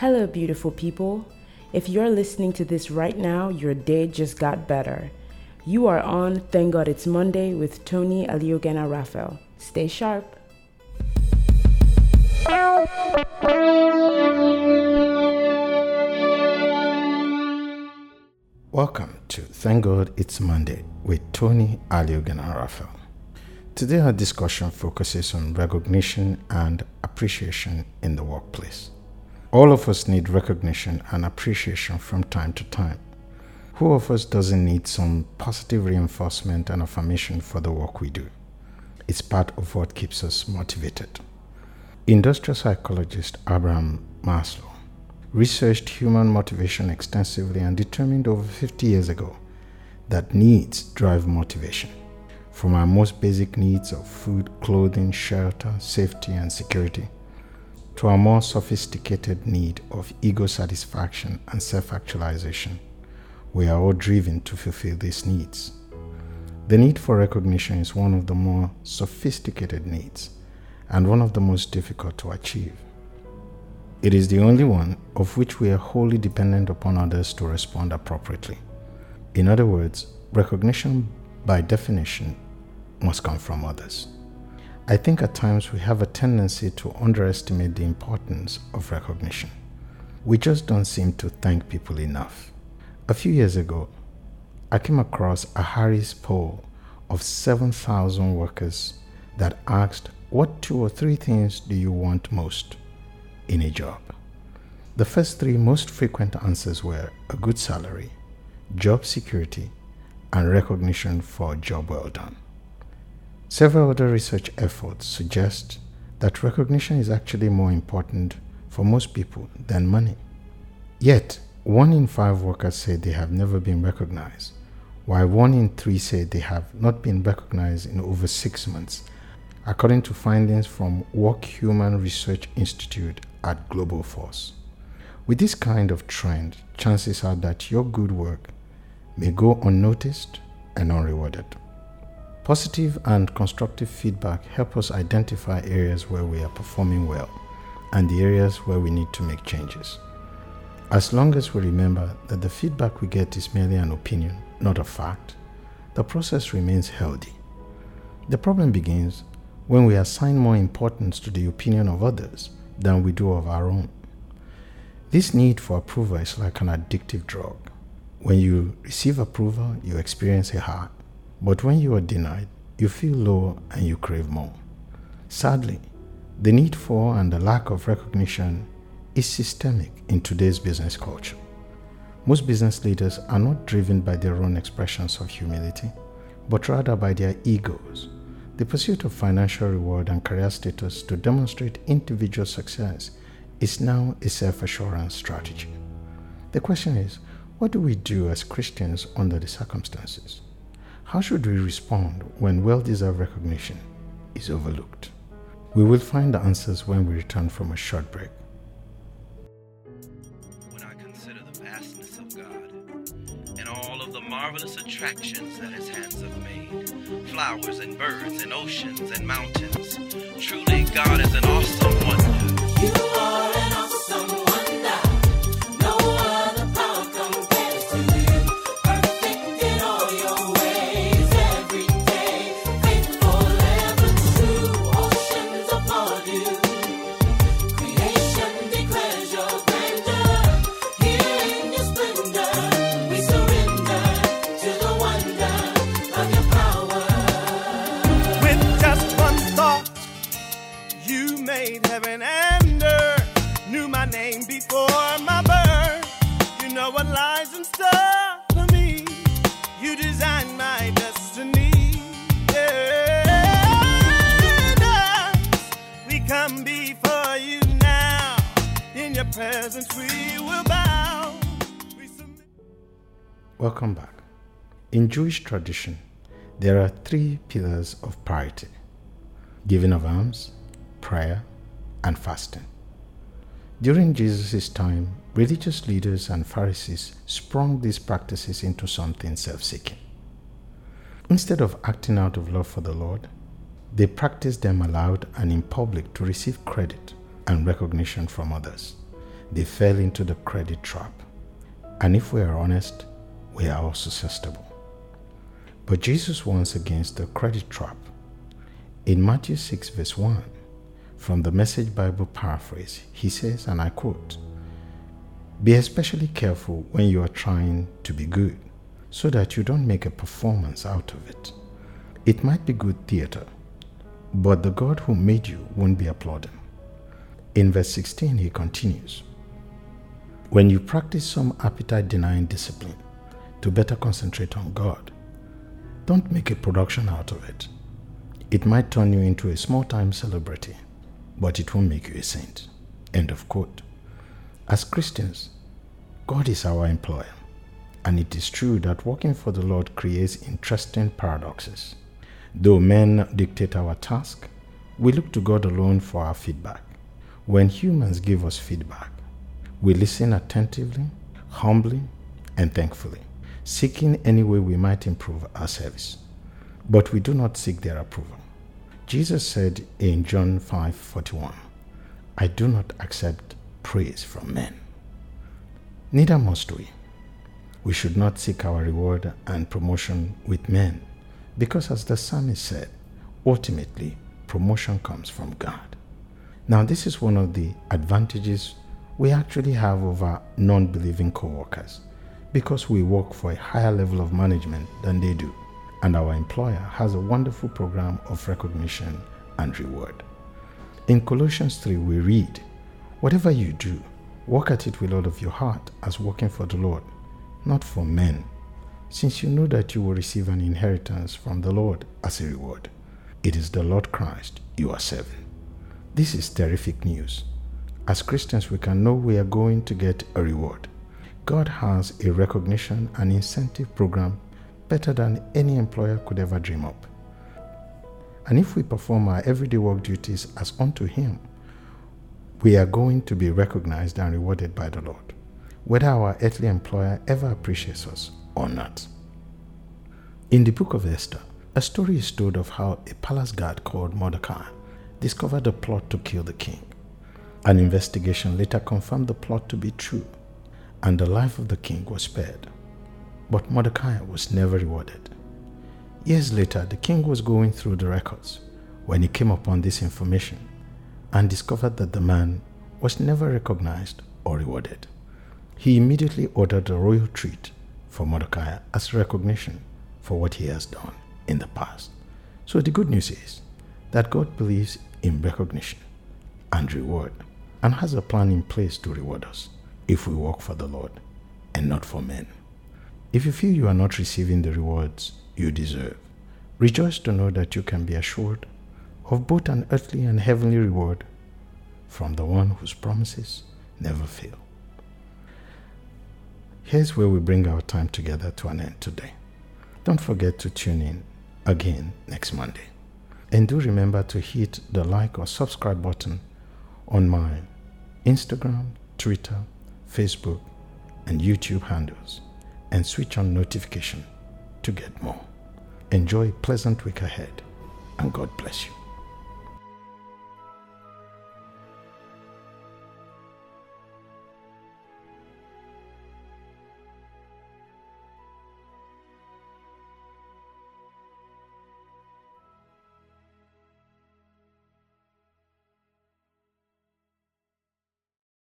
Hello, beautiful people. If you're listening to this right now, your day just got better. You are on Thank God It's Monday with Tony Aliogena Raphael. Stay sharp. Welcome to Thank God It's Monday with Tony Aliogena Raphael. Today, our discussion focuses on recognition and appreciation in the workplace. All of us need recognition and appreciation from time to time. Who of us doesn't need some positive reinforcement and affirmation for the work we do? It's part of what keeps us motivated. Industrial psychologist Abraham Maslow researched human motivation extensively and determined over 50 years ago that needs drive motivation. From our most basic needs of food, clothing, shelter, safety, and security, to a more sophisticated need of ego satisfaction and self actualization, we are all driven to fulfill these needs. The need for recognition is one of the more sophisticated needs and one of the most difficult to achieve. It is the only one of which we are wholly dependent upon others to respond appropriately. In other words, recognition by definition must come from others. I think at times we have a tendency to underestimate the importance of recognition. We just don't seem to thank people enough. A few years ago, I came across a Harris poll of 7,000 workers that asked, What two or three things do you want most? in a job? The first three most frequent answers were a good salary, job security, and recognition for a job well done. Several other research efforts suggest that recognition is actually more important for most people than money. Yet, one in five workers say they have never been recognized, while one in three say they have not been recognized in over six months, according to findings from Work Human Research Institute at Globoforce. With this kind of trend, chances are that your good work may go unnoticed and unrewarded. Positive and constructive feedback help us identify areas where we are performing well and the areas where we need to make changes. As long as we remember that the feedback we get is merely an opinion, not a fact, the process remains healthy. The problem begins when we assign more importance to the opinion of others than we do of our own. This need for approval is like an addictive drug. When you receive approval, you experience a high, but when you are denied, you feel low and you crave more. Sadly, the need for and the lack of recognition is systemic in today's business culture. Most business leaders are not driven by their own expressions of humility, but rather by their egos the pursuit of financial reward and career status to demonstrate individual success is now a self assurance strategy. The question is what do we do as Christians under the circumstances? How should we respond when well deserved recognition is overlooked? We will find the answers when we return from a short break. When I consider the vastness of God and all of the marvelous attractions that his hands have made flowers and birds and oceans and mountains. Truly, God is an awesome wonder. Heaven and earth. Knew my name before my birth. You know what lies in store for me. You designed my destiny. And we come before you now. In your presence, we will bow. We. Welcome back. In Jewish tradition, there are three pillars of piety giving of alms, prayer, and fasting. During Jesus' time, religious leaders and Pharisees sprung these practices into something self seeking. Instead of acting out of love for the Lord, they practiced them aloud and in public to receive credit and recognition from others. they fell into the credit trap. And if we are honest, we are also susceptible. But Jesus warns against the credit trap. In Matthew 6, verse 1, from the Message Bible paraphrase, he says, and I quote, Be especially careful when you are trying to be good, so that you don't make a performance out of it. It might be good theater, but the God who made you won't be applauding. In verse 16, he continues, When you practice some appetite denying discipline to better concentrate on God, don't make a production out of it. It might turn you into a small time celebrity, but it won't make you a saint. End of quote. As Christians, God is our employer, and it is true that working for the Lord creates interesting paradoxes. Though men dictate our task, we look to God alone for our feedback. When humans give us feedback, we listen attentively, humbly, and thankfully, seeking any way we might improve our service. But we do not seek their approval. Jesus said in John 5:41, I do not accept praise from men. Neither must we. We should not seek our reward and promotion with men, because as the psalmist said, ultimately promotion comes from God. Now, this is one of the advantages we actually have over non believing co workers because we work for a higher level of management than they do, and our employer has a wonderful program of recognition and reward. In Colossians 3, we read, Whatever you do, work at it with all of your heart as working for the Lord, not for men, since you know that you will receive an inheritance from the Lord as a reward. It is the Lord Christ you are serving. This is terrific news. As Christians, we can know we are going to get a reward. God has a recognition and incentive program better than any employer could ever dream up. And if we perform our everyday work duties as unto Him, we are going to be recognized and rewarded by the Lord, whether our earthly employer ever appreciates us or not. In the book of Esther, a story is told of how a palace guard called Mordecai discovered a plot to kill the king. An investigation later confirmed the plot to be true, and the life of the king was spared. But Mordecai was never rewarded. Years later, the king was going through the records when he came upon this information and discovered that the man was never recognized or rewarded. He immediately ordered a royal treat for Mordecai as recognition for what he has done in the past. So the good news is that God believes in recognition and reward and has a plan in place to reward us if we work for the Lord and not for men. If you feel you are not receiving the rewards you deserve, rejoice to know that you can be assured of both an earthly and heavenly reward from the one whose promises never fail. Here's where we bring our time together to an end today. Don't forget to tune in again next Monday. And do remember to hit the like or subscribe button on my Instagram, Twitter, Facebook, and YouTube handles and switch on notification to get more. Enjoy pleasant week ahead and God bless you.